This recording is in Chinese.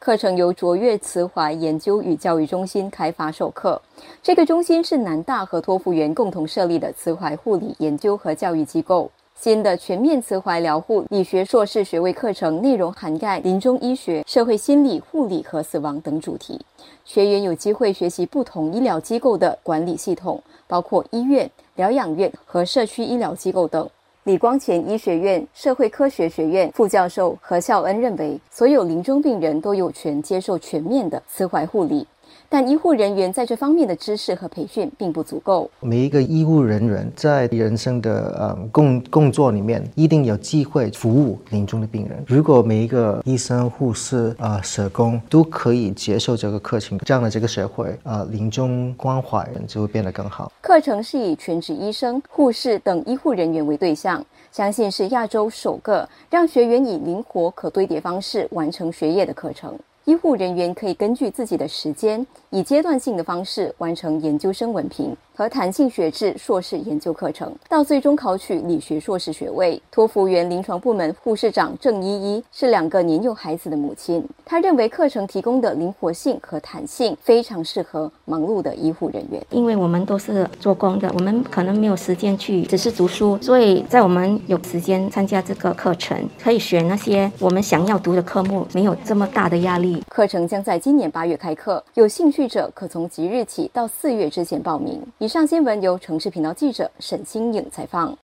课程由卓越慈怀研究与教育中心开发授课。这个中心是南大和托福园共同设立的慈怀护理研究和教育机构。新的全面慈怀疗护理学硕士学位课程内容涵盖临终医学、社会心理、护理和死亡等主题。学员有机会学习不同医疗机构的管理系统，包括医院、疗养院和社区医疗机构等。李光前医学院社会科学学院副教授何孝恩认为，所有临终病人都有权接受全面的慈怀护理。但医护人员在这方面的知识和培训并不足够。每一个医护人员在人生的呃工工作里面，一定有机会服务临终的病人。如果每一个医生、护士啊、社工都可以接受这个课程，这样的这个社会啊，临终关怀就会变得更好。课程是以全职医生、护士等医护人员为对象，相信是亚洲首个让学员以灵活可堆叠方式完成学业的课程。医护人员可以根据自己的时间，以阶段性的方式完成研究生文凭。和弹性学制硕士研究课程，到最终考取理学硕士学位。托福原临床部门护士长郑依依是两个年幼孩子的母亲，她认为课程提供的灵活性和弹性非常适合忙碌的医护人员。因为我们都是做工的，我们可能没有时间去只是读书，所以在我们有时间参加这个课程，可以选那些我们想要读的科目，没有这么大的压力。课程将在今年八月开课，有兴趣者可从即日起到四月之前报名。以上新闻由城市频道记者沈清颖采访。